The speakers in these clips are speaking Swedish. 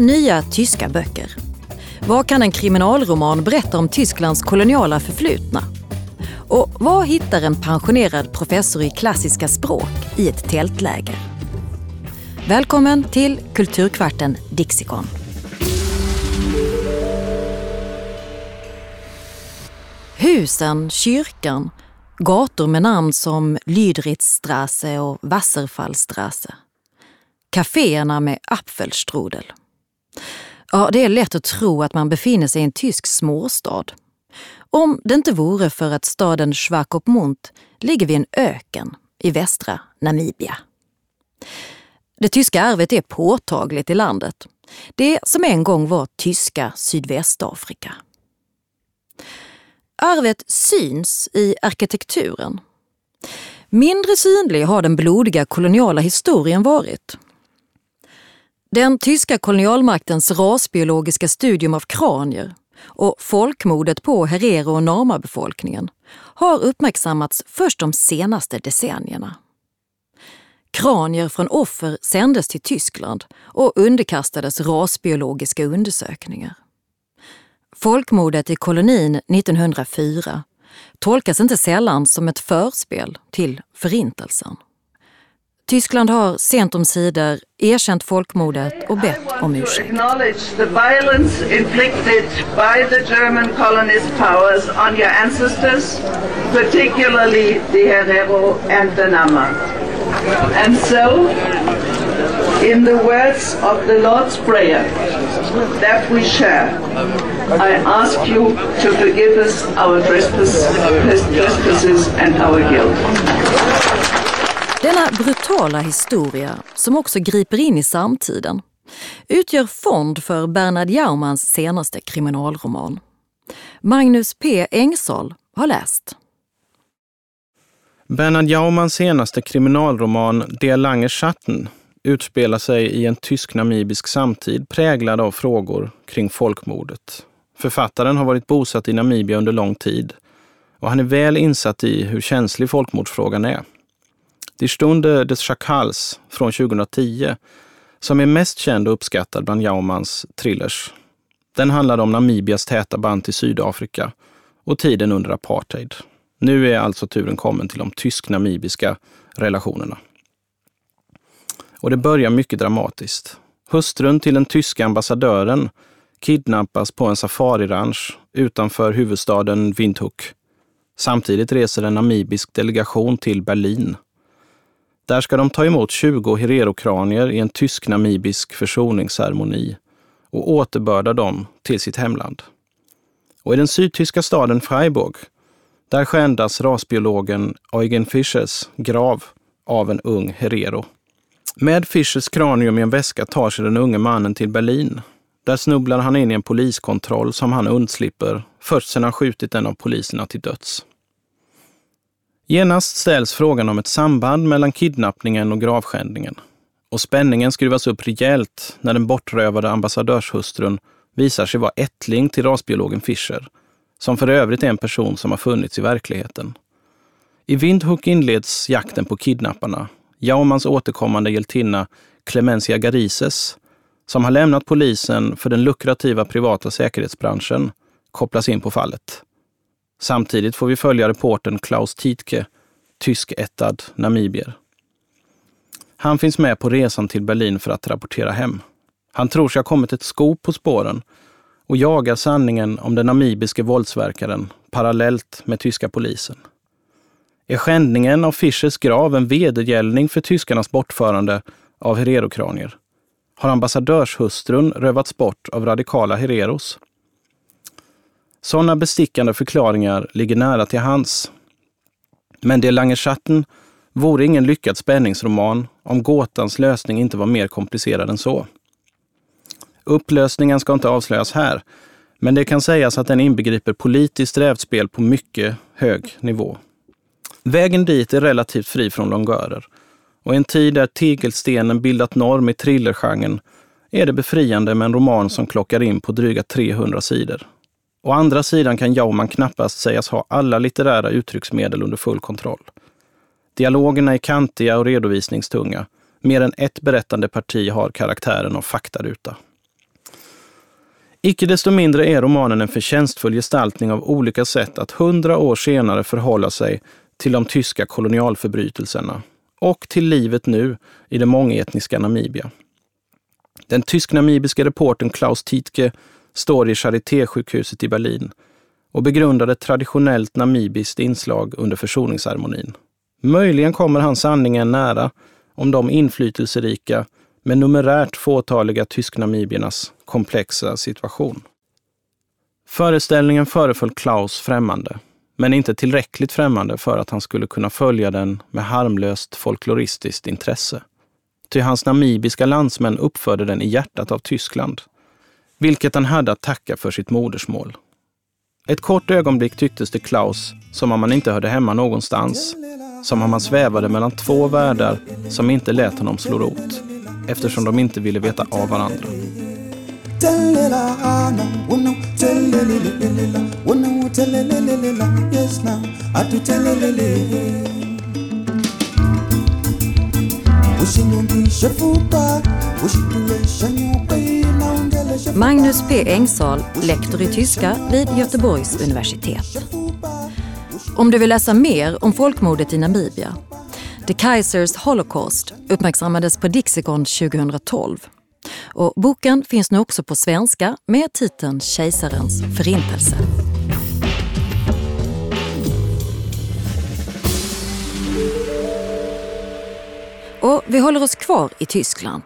nya tyska böcker. Vad kan en kriminalroman berätta om Tysklands koloniala förflutna? Och vad hittar en pensionerad professor i klassiska språk i ett tältläger? Välkommen till Kulturkvarten Dixikon. Husen, kyrkan, gator med namn som Lydritzstrasse och Wasserfallstrasse. Kaféerna med Apfelstrudel. Ja, det är lätt att tro att man befinner sig i en tysk småstad. Om det inte vore för att staden Schwakopmund ligger vid en öken i västra Namibia. Det tyska arvet är påtagligt i landet. Det som en gång var tyska Sydvästafrika. Arvet syns i arkitekturen. Mindre synlig har den blodiga koloniala historien varit. Den tyska kolonialmaktens rasbiologiska studium av kranier och folkmordet på herero och namabefolkningen har uppmärksammats först de senaste decennierna. Kranier från offer sändes till Tyskland och underkastades rasbiologiska undersökningar. Folkmordet i kolonin 1904 tolkas inte sällan som ett förspel till Förintelsen. Tyskland har sent om sidor erkänt folkmordet och bett om ursäkt. And so, in the words of the Lord's Prayer that we share, I ask you to forgive us our trespasses and our guilt. Denna brutala historia, som också griper in i samtiden, utgör fond för Bernhard Jaumans senaste kriminalroman. Magnus P Engsal har läst. Bernhard Jaumans senaste kriminalroman Der lange Schatten utspelar sig i en tysk-namibisk samtid präglad av frågor kring folkmordet. Författaren har varit bosatt i Namibia under lång tid och han är väl insatt i hur känslig folkmordsfrågan är. Die Stunde des Schakals från 2010, som är mest känd och uppskattad bland Jaumans thrillers. Den handlade om Namibias täta band till Sydafrika och tiden under apartheid. Nu är alltså turen kommen till de tysk-namibiska relationerna. Och det börjar mycket dramatiskt. Hustrun till den tyska ambassadören kidnappas på en safariranch utanför huvudstaden Windhoek. Samtidigt reser en namibisk delegation till Berlin där ska de ta emot 20 hererokranier i en tysk-namibisk försoningsceremoni och återbörda dem till sitt hemland. Och i den sydtyska staden Freiburg, där skändas rasbiologen Eugen Fischers grav av en ung herero. Med Fischers kranium i en väska tar sig den unge mannen till Berlin. Där snubblar han in i en poliskontroll som han undslipper först sedan han skjutit en av poliserna till döds. Genast ställs frågan om ett samband mellan kidnappningen och gravskändningen. Och spänningen skruvas upp rejält när den bortrövade ambassadörshustrun visar sig vara ättling till rasbiologen Fischer, som för övrigt är en person som har funnits i verkligheten. I Windhoek inleds jakten på kidnapparna. Jaumans återkommande hjältinna Clemencia Garises, som har lämnat polisen för den lukrativa privata säkerhetsbranschen, kopplas in på fallet. Samtidigt får vi följa reporten Klaus Tietke, tyskättad namibier. Han finns med på resan till Berlin för att rapportera hem. Han tror sig ha kommit ett skop på spåren och jagar sanningen om den namibiske våldsverkaren parallellt med tyska polisen. Är skändningen av Fischers grav en vedergällning för tyskarnas bortförande av hererokranier? Har ambassadörshustrun rövats bort av radikala hereros? Sådana bestickande förklaringar ligger nära till hands. Men Det Lange Schatten vore ingen lyckad spänningsroman om gåtans lösning inte var mer komplicerad än så. Upplösningen ska inte avslöjas här, men det kan sägas att den inbegriper politiskt rävspel på mycket hög nivå. Vägen dit är relativt fri från longörer och i en tid där tegelstenen bildat norm i thrillergenren är det befriande med en roman som klockar in på dryga 300 sidor. Å andra sidan kan Jauman knappast sägas ha alla litterära uttrycksmedel under full kontroll. Dialogerna är kantiga och redovisningstunga. Mer än ett berättande parti har karaktären av faktaruta. Icke desto mindre är romanen en förtjänstfull gestaltning av olika sätt att hundra år senare förhålla sig till de tyska kolonialförbrytelserna och till livet nu i det mångetniska Namibia. Den tysk-namibiske reportern Klaus Tietke står i Charité-sjukhuset i Berlin och begrundar ett traditionellt namibiskt inslag under försoningsceremonin. Möjligen kommer han sanningen nära om de inflytelserika men numerärt fåtaliga tysk-namibiernas komplexa situation. Föreställningen föreföll Klaus främmande, men inte tillräckligt främmande för att han skulle kunna följa den med harmlöst folkloristiskt intresse. Ty hans namibiska landsmän uppförde den i hjärtat av Tyskland, vilket han hade att tacka för sitt modersmål. Ett kort ögonblick tycktes det Klaus som om han inte hörde hemma någonstans, som om han svävade mellan två världar som inte lät honom slå rot, eftersom de inte ville veta av varandra. Magnus P Engsahl, lektor i tyska vid Göteborgs universitet. Om du vill läsa mer om folkmordet i Namibia, The Kaisers Holocaust uppmärksammades på Dixikon 2012. Och boken finns nu också på svenska med titeln Kejsarens förintelse. Och vi håller oss kvar i Tyskland.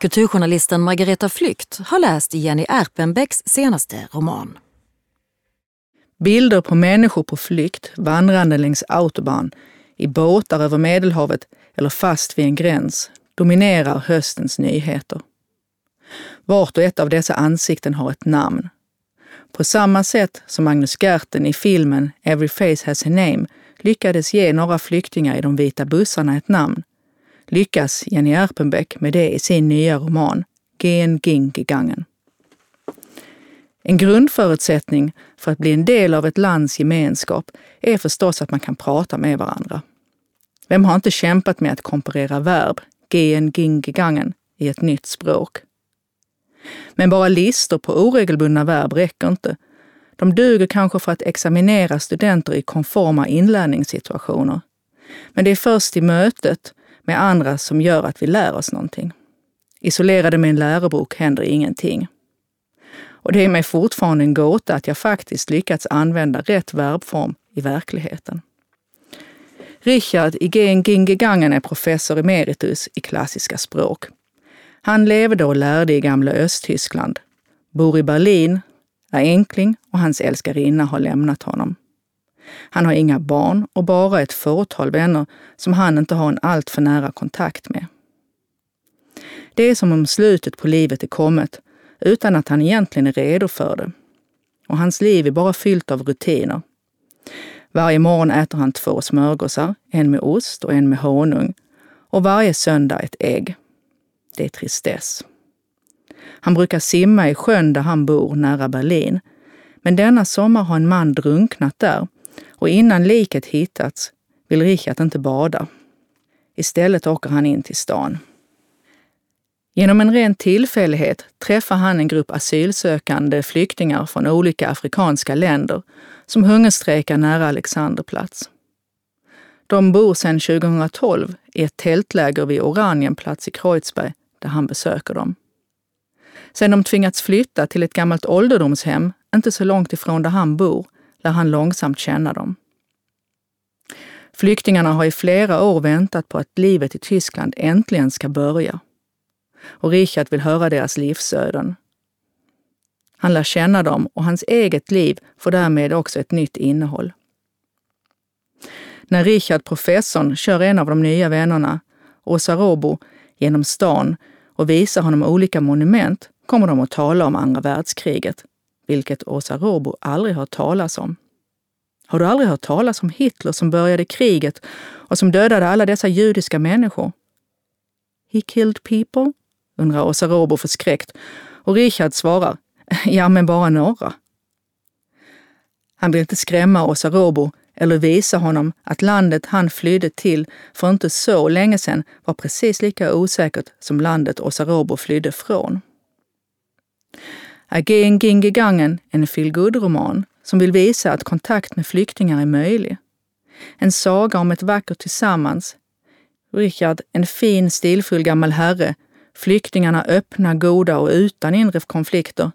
Kulturjournalisten Margareta Flykt har läst Jenny Erpenbecks senaste roman. Bilder på människor på flykt vandrande längs autobahn, i båtar över Medelhavet eller fast vid en gräns dominerar höstens nyheter. Vart och ett av dessa ansikten har ett namn. På samma sätt som Magnus Gerten i filmen Every face has a name lyckades ge några flyktingar i de vita bussarna ett namn, lyckas Jenny Erpenbeck med det i sin nya roman Gen ging gegangen. En grundförutsättning för att bli en del av ett lands gemenskap är förstås att man kan prata med varandra. Vem har inte kämpat med att komparera verb, gen ging gegangen, i ett nytt språk? Men bara listor på oregelbundna verb räcker inte. De duger kanske för att examinera studenter i konforma inlärningssituationer. Men det är först i mötet med andra som gör att vi lär oss någonting. Isolerade med en lärobok händer ingenting. Och det är mig fortfarande en gåta att jag faktiskt lyckats använda rätt verbform i verkligheten. Richard Igen Gingegangen är professor emeritus i klassiska språk. Han levde och lärde i gamla Östtyskland, bor i Berlin, är enkling och hans älskarinna har lämnat honom. Han har inga barn och bara ett fåtal vänner som han inte har en alltför nära kontakt med. Det är som om slutet på livet är kommet utan att han egentligen är redo för det. Och hans liv är bara fyllt av rutiner. Varje morgon äter han två smörgåsar, en med ost och en med honung. Och varje söndag ett ägg. Det är tristess. Han brukar simma i sjön där han bor, nära Berlin. Men denna sommar har en man drunknat där och innan liket hittats vill Richard inte bada. Istället åker han in till stan. Genom en ren tillfällighet träffar han en grupp asylsökande flyktingar från olika afrikanska länder som hungerstrejkar nära Alexanderplatz. De bor sedan 2012 i ett tältläger vid Oranienplatz i Kreuzberg där han besöker dem. Sedan de tvingats flytta till ett gammalt ålderdomshem inte så långt ifrån där han bor lär han långsamt känna dem. Flyktingarna har i flera år väntat på att livet i Tyskland äntligen ska börja. Och Richard vill höra deras livsöden. Han lär känna dem och hans eget liv får därmed också ett nytt innehåll. När Richard, professorn, kör en av de nya vännerna, Åsa Robo, genom stan och visar honom olika monument kommer de att tala om andra världskriget vilket Åsa Robo aldrig hört talas om. Har du aldrig hört talas om Hitler som började kriget och som dödade alla dessa judiska människor? He killed people? undrar Åsa Robo förskräckt och Richard svarar, ja men bara några. Han vill inte skrämma Åsa Robo eller visa honom att landet han flydde till för inte så länge sedan var precis lika osäkert som landet Åsa Robo flydde från. Again Gehen ging gegangen en feelgood-roman som vill visa att kontakt med flyktingar är möjlig. En saga om ett vackert tillsammans. Richard, en fin, stilfull gammal herre. Flyktingarna öppna, goda och utan inre konflikter.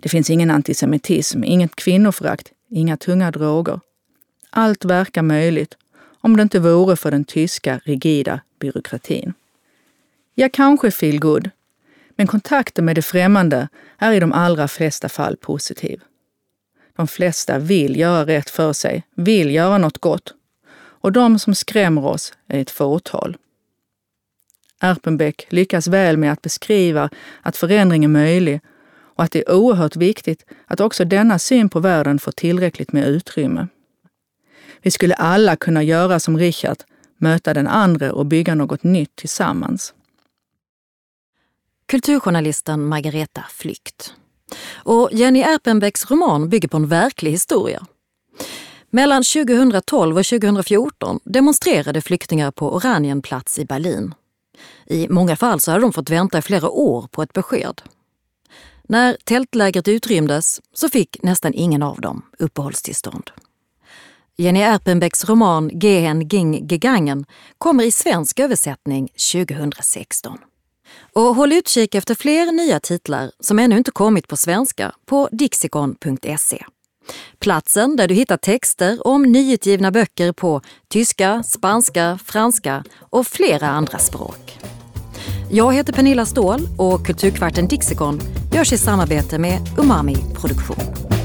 Det finns ingen antisemitism, inget kvinnoförakt, inga tunga droger. Allt verkar möjligt om det inte vore för den tyska rigida byråkratin. Ja, kanske feel good, men kontakten med det främmande är i de allra flesta fall positiv. De flesta vill göra rätt för sig, vill göra något gott. Och de som skrämmer oss är ett fåtal. Erpenbeck lyckas väl med att beskriva att förändring är möjlig och att det är oerhört viktigt att också denna syn på världen får tillräckligt med utrymme. Vi skulle alla kunna göra som Richard, möta den andra och bygga något nytt tillsammans. Kulturjournalisten Margareta Flykt. Och Jenny Erpenbecks roman bygger på en verklig historia. Mellan 2012 och 2014 demonstrerade flyktingar på Oranienplatz i Berlin. I många fall så hade de fått vänta i flera år på ett besked. När tältlägret utrymdes så fick nästan ingen av dem uppehållstillstånd. Jenny Erpenbecks roman Gehen ging gegangen kommer i svensk översättning 2016. Och håll utkik efter fler nya titlar som ännu inte kommit på svenska på dixikon.se Platsen där du hittar texter om nyutgivna böcker på tyska, spanska, franska och flera andra språk. Jag heter Pernilla Ståhl och Kulturkvarten Dixikon görs i samarbete med Umami Produktion.